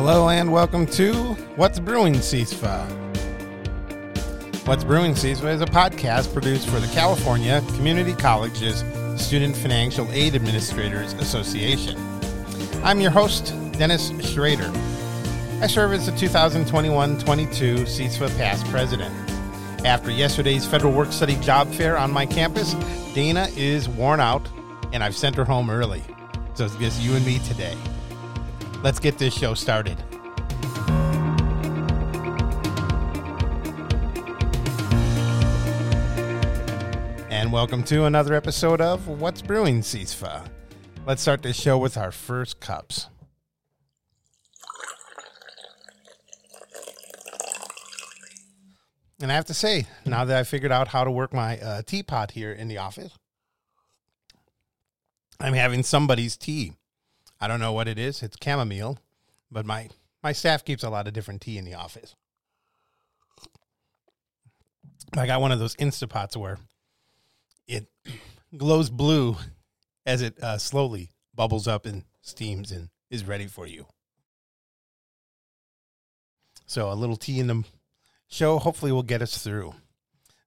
Hello and welcome to What's Brewing CISFA. What's Brewing CISFA is a podcast produced for the California Community Colleges Student Financial Aid Administrators Association. I'm your host, Dennis Schrader. I serve as the 2021 22 CISFA past president. After yesterday's Federal Work Study job fair on my campus, Dana is worn out and I've sent her home early. So it's just you and me today. Let's get this show started. And welcome to another episode of What's Brewing CISFA. Let's start this show with our first cups. And I have to say, now that I figured out how to work my uh, teapot here in the office, I'm having somebody's tea. I don't know what it is. It's chamomile, but my my staff keeps a lot of different tea in the office. I got one of those Instapots where it glows blue as it uh, slowly bubbles up and steams and is ready for you. So a little tea in the show hopefully will get us through.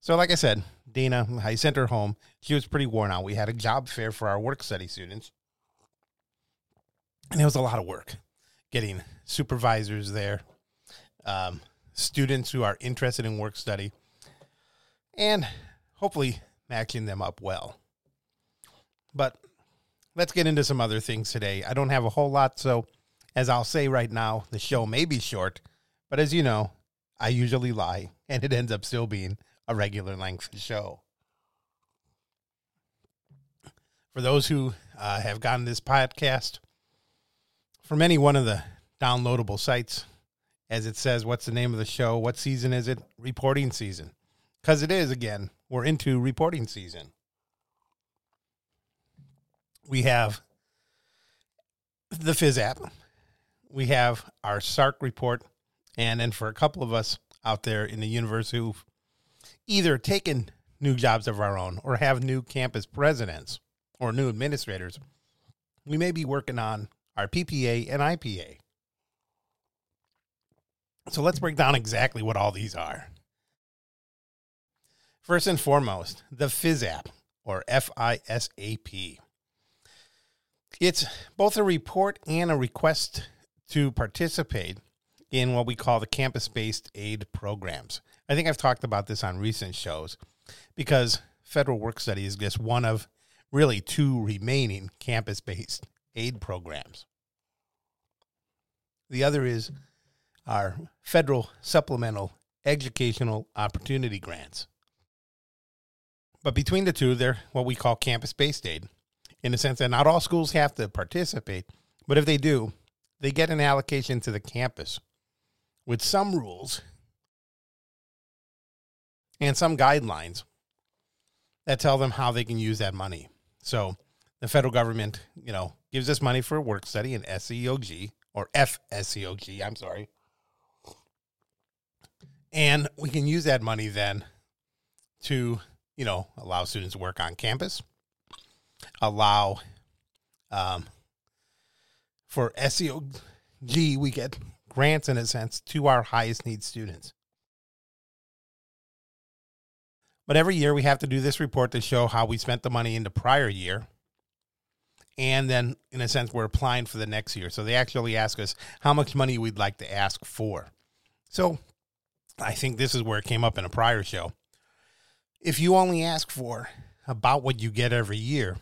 So like I said, Dana, I sent her home. She was pretty worn out. We had a job fair for our work study students. And it was a lot of work getting supervisors there, um, students who are interested in work study, and hopefully matching them up well. But let's get into some other things today. I don't have a whole lot, so as I'll say right now, the show may be short, but as you know, I usually lie, and it ends up still being a regular length show. For those who uh, have gotten this podcast from any one of the downloadable sites, as it says, what's the name of the show? What season is it? Reporting season. Because it is, again, we're into reporting season. We have the FISAP, we have our SARC report, and then for a couple of us out there in the universe who've either taken new jobs of our own or have new campus presidents or new administrators, we may be working on our PPA and IPA. So let's break down exactly what all these are. First and foremost, the app or FISAP. It's both a report and a request to participate in what we call the campus based aid programs. I think I've talked about this on recent shows because federal work study is just one of really two remaining campus based aid programs. The other is our federal supplemental educational opportunity grants. But between the two, they're what we call campus based aid in the sense that not all schools have to participate, but if they do, they get an allocation to the campus with some rules and some guidelines that tell them how they can use that money. So the federal government, you know, gives us money for a work study and SEOG or FSEOG, I'm sorry. And we can use that money then to, you know, allow students to work on campus, allow um, for SEOG, we get grants in a sense to our highest need students. But every year we have to do this report to show how we spent the money in the prior year. And then, in a sense, we're applying for the next year. So they actually ask us how much money we'd like to ask for. So I think this is where it came up in a prior show. If you only ask for about what you get every year,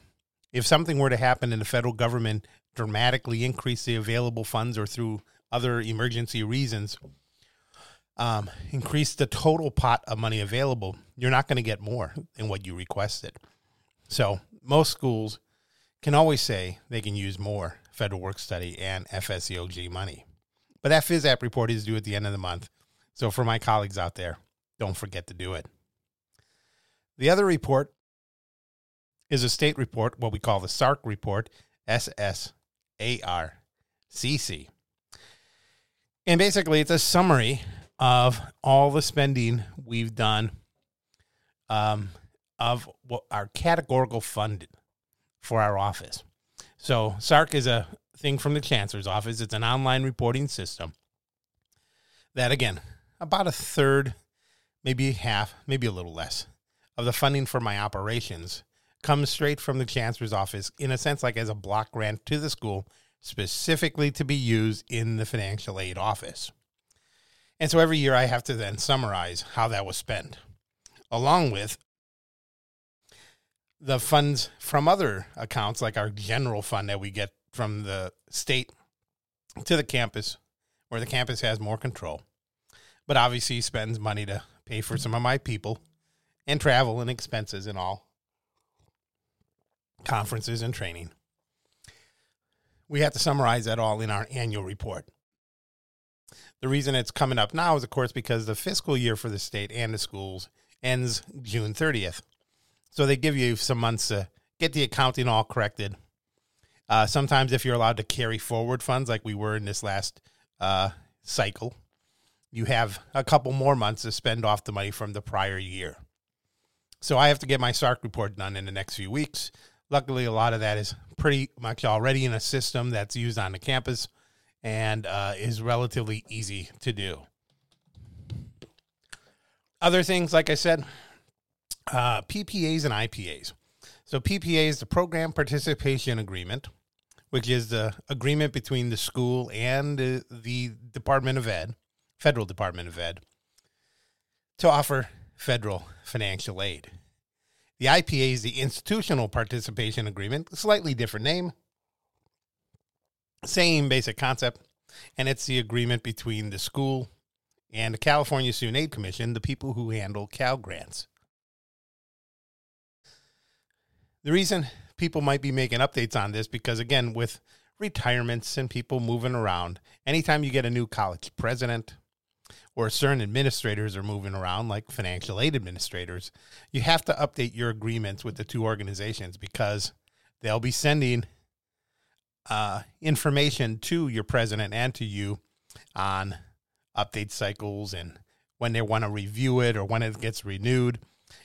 if something were to happen and the federal government dramatically increase the available funds or through other emergency reasons, um, increase the total pot of money available, you're not going to get more than what you requested. So most schools can always say they can use more federal work study and FSEOG money. But that app report is due at the end of the month. So for my colleagues out there, don't forget to do it. The other report is a state report, what we call the SARC report, S S A R C C. And basically, it's a summary of all the spending we've done um, of what our categorical funded for our office. So SARC is a thing from the chancellor's office. It's an online reporting system that, again, about a third, maybe half, maybe a little less of the funding for my operations comes straight from the chancellor's office in a sense like as a block grant to the school specifically to be used in the financial aid office. And so every year I have to then summarize how that was spent, along with the funds from other accounts, like our general fund that we get from the state to the campus, where the campus has more control. But obviously spends money to pay for some of my people and travel and expenses and all conferences and training. We have to summarize that all in our annual report. The reason it's coming up now is, of course, because the fiscal year for the state and the schools ends June 30th. So they give you some months to get the accounting all corrected. Uh, sometimes, if you're allowed to carry forward funds like we were in this last uh, cycle, you have a couple more months to spend off the money from the prior year. So I have to get my SARC report done in the next few weeks. Luckily, a lot of that is pretty much already in a system that's used on the campus and uh, is relatively easy to do. Other things, like I said, uh, PPAs and IPAs. So, PPA is the Program Participation Agreement, which is the agreement between the school and the Department of Ed, Federal Department of Ed, to offer federal financial aid. The IPA is the Institutional Participation Agreement, slightly different name, same basic concept, and it's the agreement between the school and the California Student Aid Commission, the people who handle Cal grants. The reason people might be making updates on this because again with retirements and people moving around, anytime you get a new college president, or certain administrators are moving around, like financial aid administrators, you have to update your agreements with the two organizations because they'll be sending uh, information to your president and to you on update cycles and when they want to review it or when it gets renewed.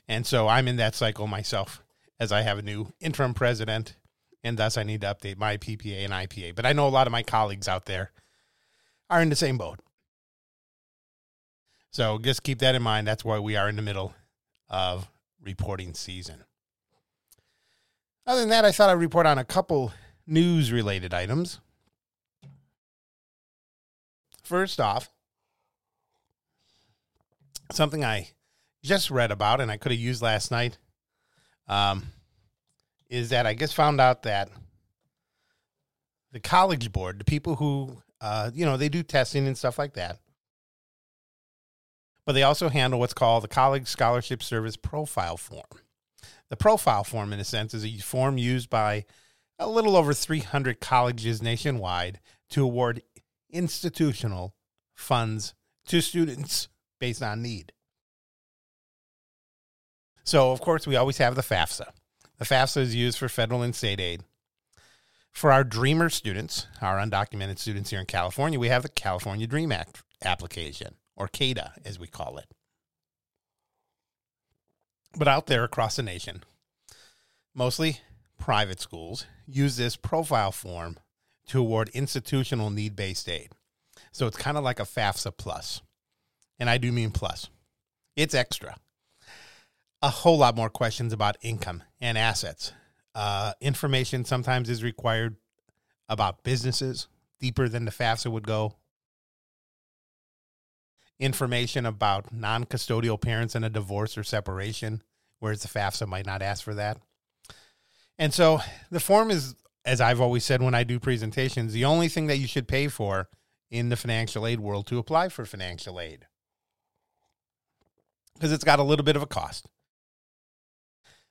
And so I'm in that cycle myself as I have a new interim president, and thus I need to update my PPA and IPA. But I know a lot of my colleagues out there are in the same boat. So just keep that in mind. That's why we are in the middle of reporting season. Other than that, I thought I'd report on a couple news related items. First off, something I just read about and I could have used last night um, is that I just found out that the college board, the people who, uh, you know, they do testing and stuff like that, but they also handle what's called the College Scholarship Service Profile Form. The profile form, in a sense, is a form used by a little over 300 colleges nationwide to award institutional funds to students based on need. So, of course, we always have the FAFSA. The FAFSA is used for federal and state aid. For our Dreamer students, our undocumented students here in California, we have the California Dream Act application or CADA, as we call it. But out there across the nation, mostly private schools use this profile form to award institutional need based aid. So it's kind of like a FAFSA plus. And I do mean plus. It's extra. A whole lot more questions about income and assets. Uh, information sometimes is required about businesses, deeper than the FAFSA would go information about non custodial parents in a divorce or separation, whereas the FAFSA might not ask for that. And so the form is, as I've always said when I do presentations, the only thing that you should pay for in the financial aid world to apply for financial aid because it's got a little bit of a cost.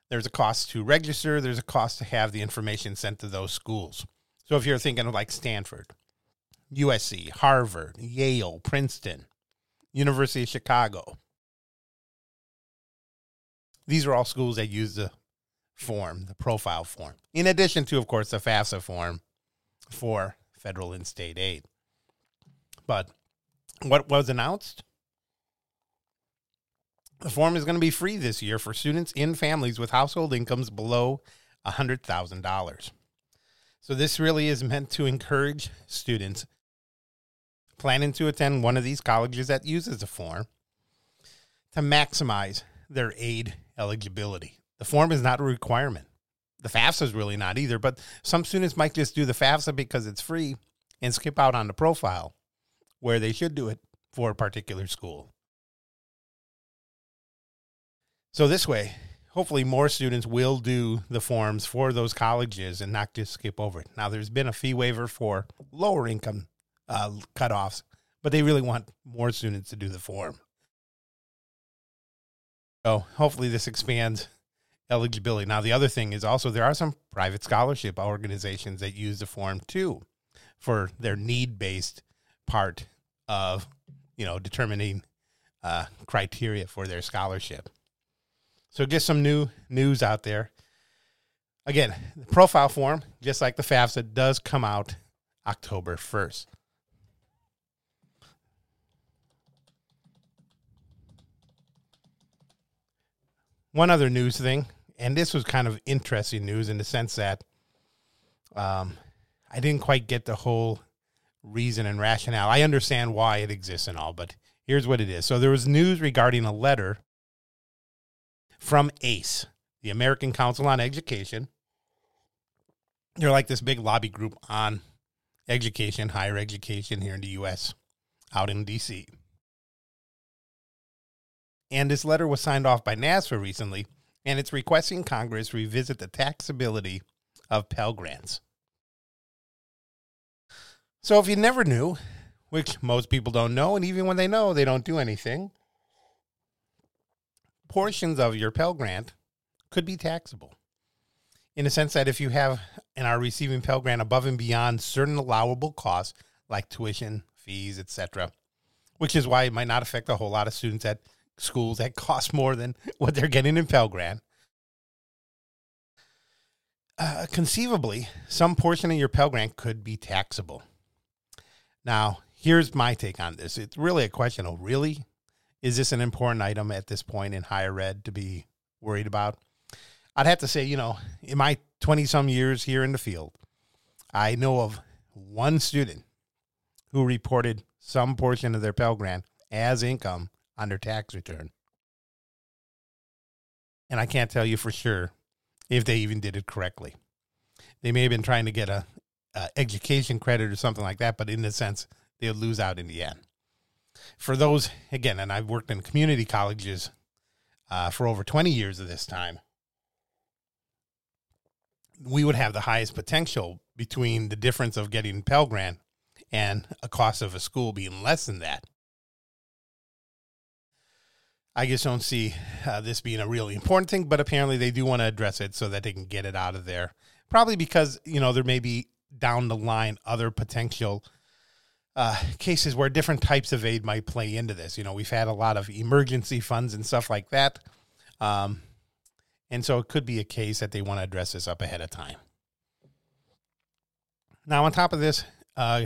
There's a cost to register, there's a cost to have the information sent to those schools. So if you're thinking of like Stanford, USC, Harvard, Yale, Princeton, University of Chicago. These are all schools that use the form, the profile form, in addition to, of course, the FAFSA form for federal and state aid. But what was announced? The form is going to be free this year for students in families with household incomes below $100,000. So this really is meant to encourage students planning to attend one of these colleges that uses the form to maximize their aid eligibility. The form is not a requirement. The FAFSA is really not either, but some students might just do the FAFSA because it's free and skip out on the profile where they should do it for a particular school. So this way, hopefully more students will do the forms for those colleges and not just skip over it. Now there's been a fee waiver for lower income uh, cutoffs, but they really want more students to do the form. So hopefully this expands eligibility. Now the other thing is also there are some private scholarship organizations that use the form too for their need based part of you know determining uh, criteria for their scholarship. So get some new news out there. Again, the profile form, just like the FAFSA, does come out October 1st. One other news thing, and this was kind of interesting news in the sense that um, I didn't quite get the whole reason and rationale. I understand why it exists and all, but here's what it is. So there was news regarding a letter from ACE, the American Council on Education. They're like this big lobby group on education, higher education here in the US, out in DC. And this letter was signed off by NASFAA recently, and it's requesting Congress revisit the taxability of Pell Grants. So if you never knew, which most people don't know, and even when they know, they don't do anything, portions of your Pell Grant could be taxable. In the sense that if you have and are receiving Pell Grant above and beyond certain allowable costs like tuition, fees, etc., which is why it might not affect a whole lot of students at schools that cost more than what they're getting in Pell Grant. Uh, conceivably, some portion of your Pell Grant could be taxable. Now, here's my take on this. It's really a question of really, is this an important item at this point in higher ed to be worried about? I'd have to say, you know, in my 20 some years here in the field, I know of one student who reported some portion of their Pell Grant as income on their tax return. And I can't tell you for sure if they even did it correctly. They may have been trying to get a, education credit or something like that, but in a sense, they'll lose out in the end. For those, again, and I've worked in community colleges uh, for over 20 years of this time, we would have the highest potential between the difference of getting Pell Grant and a cost of a school being less than that. I just don't see uh, this being a really important thing, but apparently they do want to address it so that they can get it out of there. Probably because, you know, there may be down the line other potential uh, cases where different types of aid might play into this. You know, we've had a lot of emergency funds and stuff like that. Um, and so it could be a case that they want to address this up ahead of time. Now, on top of this, uh,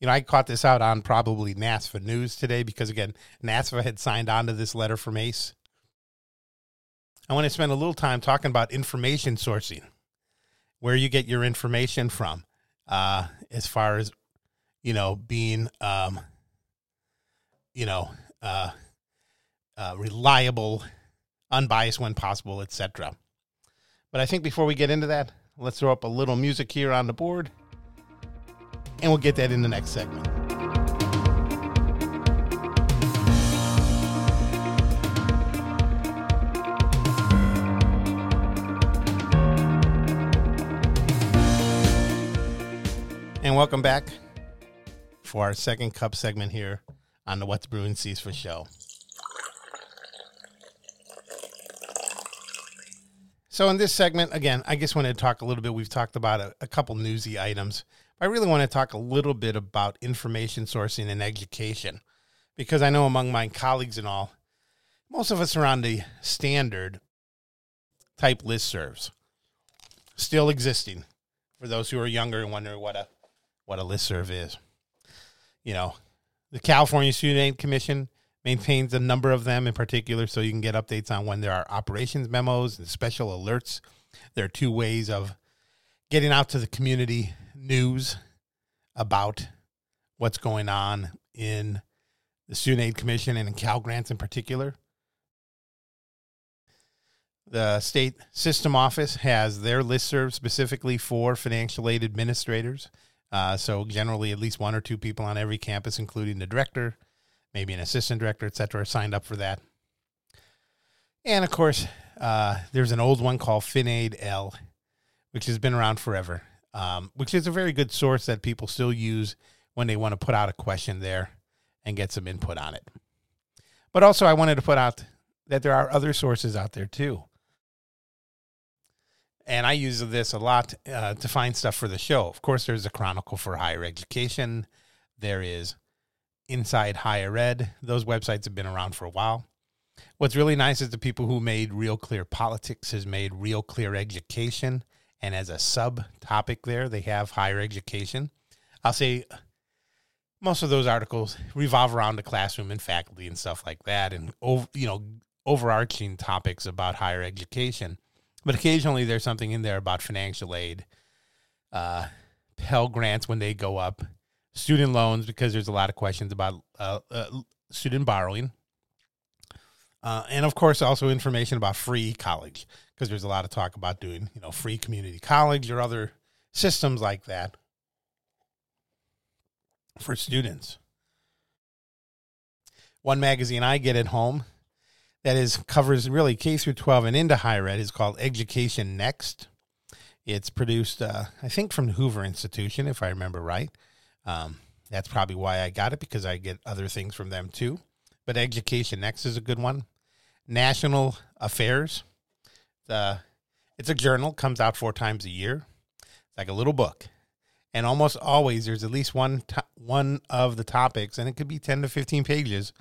you know, I caught this out on probably NASFAA News today because, again, NASFAA had signed on to this letter from ACE. I want to spend a little time talking about information sourcing, where you get your information from, uh, as far as, you know, being, um, you know, uh, uh, reliable, unbiased when possible, etc. But I think before we get into that, let's throw up a little music here on the board and we'll get that in the next segment. And welcome back for our second cup segment here on the What's Brewing CISFA show. So in this segment, again, I just wanted to talk a little bit. We've talked about a, a couple newsy items I really want to talk a little bit about information sourcing and education because I know among my colleagues and all, most of us are on the standard type listservs, still existing for those who are younger and wonder what a what a listserv is. You know, the California Student Aid Commission maintains a number of them in particular, so you can get updates on when there are operations memos and special alerts. There are two ways of getting out to the community news about what's going on in the Student Aid Commission and in Cal Grants in particular. The state system office has their listserv specifically for financial aid administrators. Uh, so generally, at least one or two people on every campus, including the director, maybe an assistant director, etc., signed up for that. And of course, uh, there's an old one called FinAid L, which has been around forever, um, which is a very good source that people still use when they want to put out a question there and get some input on it. But also, I wanted to put out that there are other sources out there too. And I use this a lot uh, to find stuff for the show. Of course, there's a Chronicle for Higher Education. There is Inside Higher Ed. Those websites have been around for a while. What's really nice is the people who made Real Clear Politics has made Real Clear Education. And as a subtopic there, they have higher education. I'll say most of those articles revolve around the classroom and faculty and stuff like that, and you know overarching topics about higher education. But occasionally there's something in there about financial aid, uh, Pell grants when they go up, student loans because there's a lot of questions about uh, uh, student borrowing, uh, and of course also information about free college because there's a lot of talk about doing you know free community college or other systems like that for students. One magazine I get at home that is covers really K through 12 and into higher ed is called Education Next. It's produced, uh, I think, from the Hoover Institution, if I remember right. Um, that's probably why I got it because I get other things from them too. But Education Next is a good one. National Affairs. Uh, it's a journal, comes out four times a year. It's like a little book and almost always there's at least one to- one of the topics and it could be 10 to 15 pages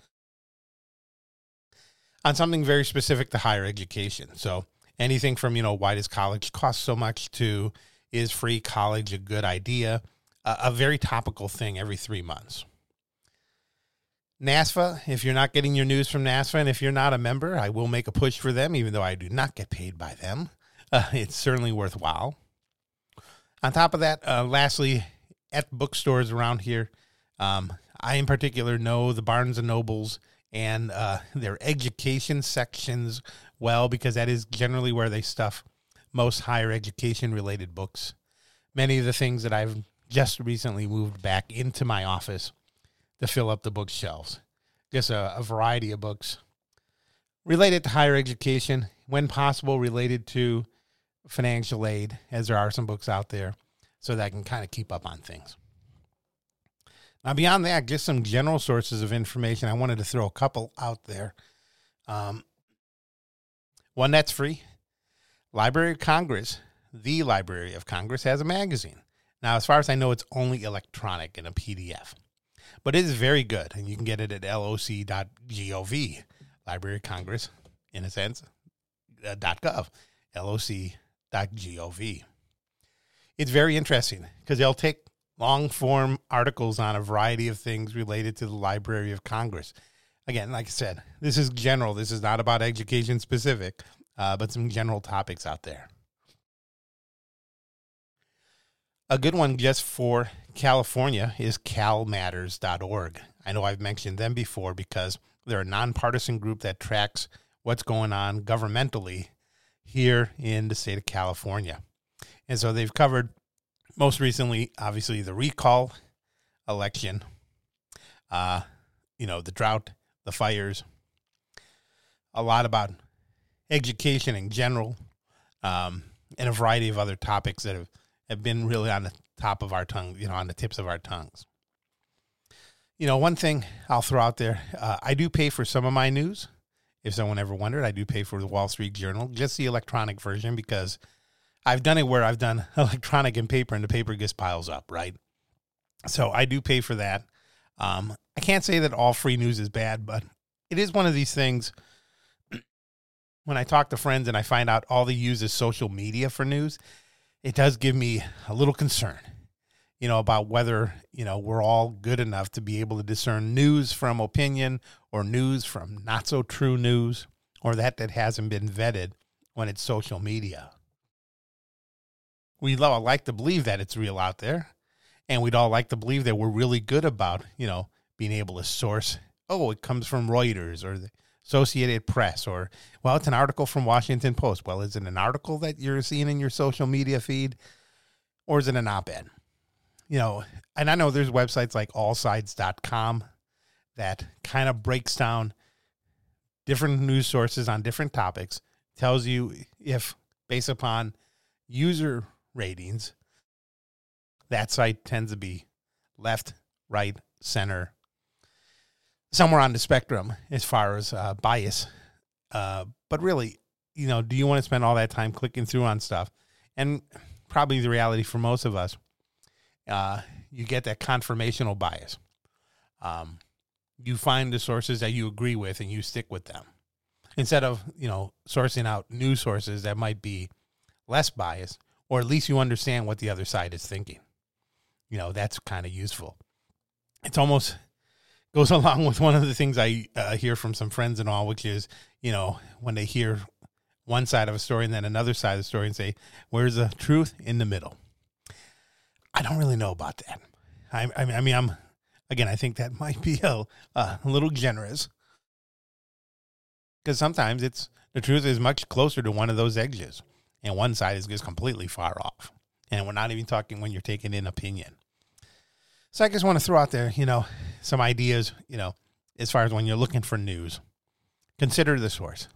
on something very specific to higher education so anything from you know why does college cost so much to is free college a good idea uh, a very topical thing every three months NASFAA, if you're not getting your news from NASFAA, and if you're not a member, I will make a push for them, even though I do not get paid by them. Uh, it's certainly worthwhile. On top of that, uh, lastly, at bookstores around here, um, I in particular know the Barnes and Nobles and uh, their education sections well because that is generally where they stuff most higher education related books. Many of the things that I've just recently moved back into my office to fill up the bookshelves. Just a, a variety of books related to higher education, when possible, related to financial aid, as there are some books out there, so that I can kind of keep up on things. Now, beyond that, just some general sources of information. I wanted to throw a couple out there. Um, one that's free Library of Congress, the Library of Congress, has a magazine. Now, as far as I know, it's only electronic in a PDF, but it is very good, and you can get it at loc.gov, Library of Congress, in a sense, uh, .gov, loc.gov. It's very interesting because they'll take long form articles on a variety of things related to the Library of Congress. Again, like I said, this is general. This is not about education specific, uh, but some general topics out there. A good one just for California is calmatters.org. I know I've mentioned them before because they're a nonpartisan group that tracks what's going on governmentally here in the state of California. And so they've covered most recently, obviously, the recall election, uh, you know, the drought, the fires, a lot about education in general, um, and a variety of other topics that have, have been really on the top of our tongue, you know, on the tips of our tongues. You know, one thing I'll throw out there, uh, I do pay for some of my news. If someone ever wondered, I do pay for the Wall Street Journal, just the electronic version, because I've done it where I've done electronic and paper, and the paper just piles up, right? So I do pay for that. Um, I can't say that all free news is bad, but it is one of these things. When I talk to friends and I find out all they use is social media for news, it does give me a little concern you know, about whether, you know, we're all good enough to be able to discern news from opinion or news from not so true news or that that hasn't been vetted when it's social media. We'd all like to believe that it's real out there, and we'd all like to believe that we're really good about you know being able to source. Oh, it comes from Reuters or the Associated Press, or well, it's an article from Washington Post. Well, is it an article that you're seeing in your social media feed, or is it an op-ed? You know, and I know there's websites like allsides.com that kind of breaks down different news sources on different topics, tells you if based upon user ratings, that site tends to be left, right, center, somewhere on the spectrum as far as uh, bias. Uh, but really, you know, do you want to spend all that time clicking through on stuff? And probably the reality for most of us, uh, you get that confirmational bias. Um, you find the sources that you agree with and you stick with them instead of you know sourcing out new sources that might be less biased or at least you understand what the other side is thinking. You know that's kind of useful. It's almost goes along with one of the things i uh, hear from some friends and all which is you know when they hear one side of a story and then another side of the story and say where's the truth in the middle? I don't really know about that. I, I mean i'm again i think that might be a, a little generous. Because sometimes it's the truth is much closer to one of those edges, and one side is just completely far off. And we're not even talking when you're taking in opinion. So I just want to throw out there, you know, some ideas, you know, as far as when you're looking for news. Consider the source.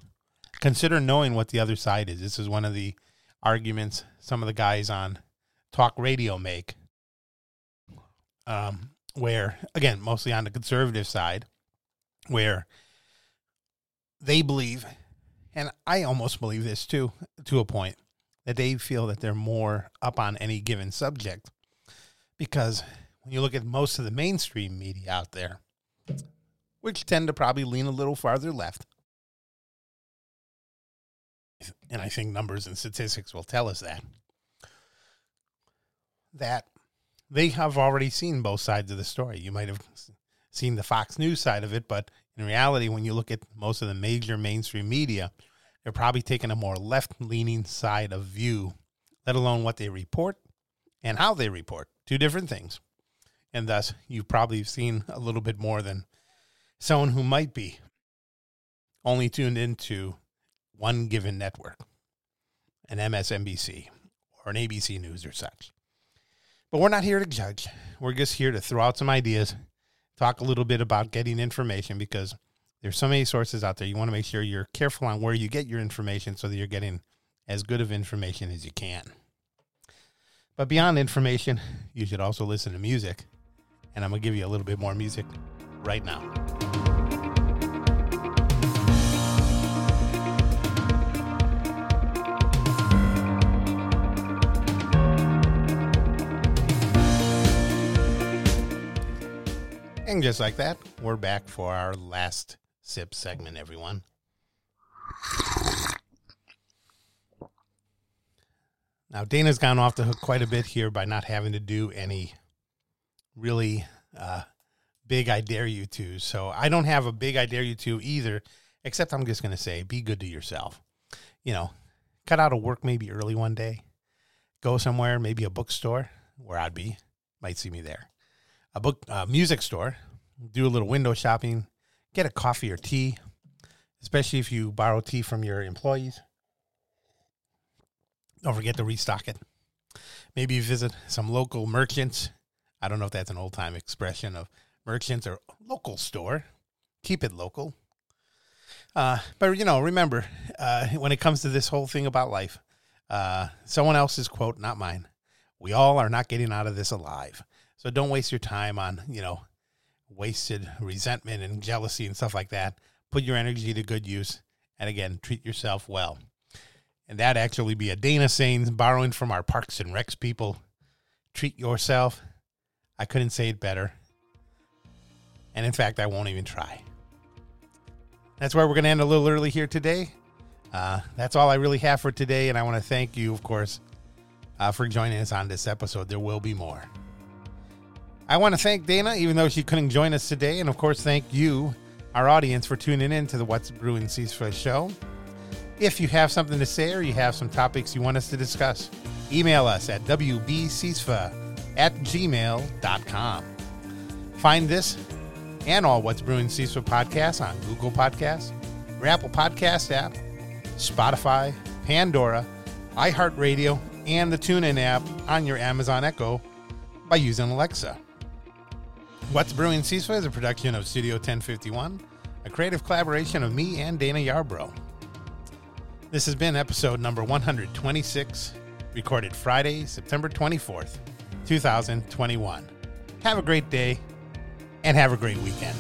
Consider knowing what the other side is. This is one of the arguments some of the guys on talk radio make. Um, where again, mostly on the conservative side, where they believe, and I almost believe this too, to a point, that they feel that they're more up on any given subject. Because when you look at most of the mainstream media out there, which tend to probably lean a little farther left, and I think numbers and statistics will tell us that, that they have already seen both sides of the story. You might have seen the Fox News side of it, but in reality, when you look at most of the major mainstream media, they're probably taking a more left leaning side of view, let alone what they report and how they report. Two different things. And thus, you've probably seen a little bit more than someone who might be only tuned into one given network, an MSNBC or an ABC News or such. But we're not here to judge. We're just here to throw out some ideas talk a little bit about getting information because there's so many sources out there. You want to make sure you're careful on where you get your information so that you're getting as good of information as you can. But beyond information, you should also listen to music. And I'm going to give you a little bit more music right now. And just like that, we're back for our last sip segment, everyone. Now, Dana's gone off the hook quite a bit here by not having to do any really uh, big I dare you to. So I don't have a big I dare you to either, except I'm just going to say be good to yourself. You know, cut out of work maybe early one day, go somewhere, maybe a bookstore where I'd be, might see me there a book a music store, do a little window shopping, get a coffee or tea, especially if you borrow tea from your employees. Don't forget to restock it. Maybe visit some local merchants. I don't know if that's an old time expression of merchants or local store. Keep it local. Uh, but you know, remember uh, when it comes to this whole thing about life, uh, someone else's quote, not mine. We all are not getting out of this alive. So don't waste your time on, you know, wasted resentment and jealousy and stuff like that. Put your energy to good use. And again, treat yourself well. And that actually be a Dana saying, borrowing from our Parks and Recs people. Treat yourself. I couldn't say it better. And in fact, I won't even try. That's where we're going to end a little early here today. Uh, that's all I really have for today. And I want to thank you, of course, uh, for joining us on this episode. There will be more. I want to thank Dana, even though she couldn't join us today. And of course, thank you, our audience, for tuning in to the What's Brewing Seas show. If you have something to say or you have some topics you want us to discuss, Email us at wbcsfa at gmail.com. Find this and all What's Brewing CISFA podcasts on Google Podcasts, your Apple Podcast app, Spotify, Pandora, iHeartRadio, and the TuneIn app on your Amazon Echo by using Alexa. What's Brewing CISFA is a production of Studio 1051, a creative collaboration of me and Dana Yarbrough. This has been episode number 126, recorded Friday, September 24th, 2021. Have a great day and have a great weekend.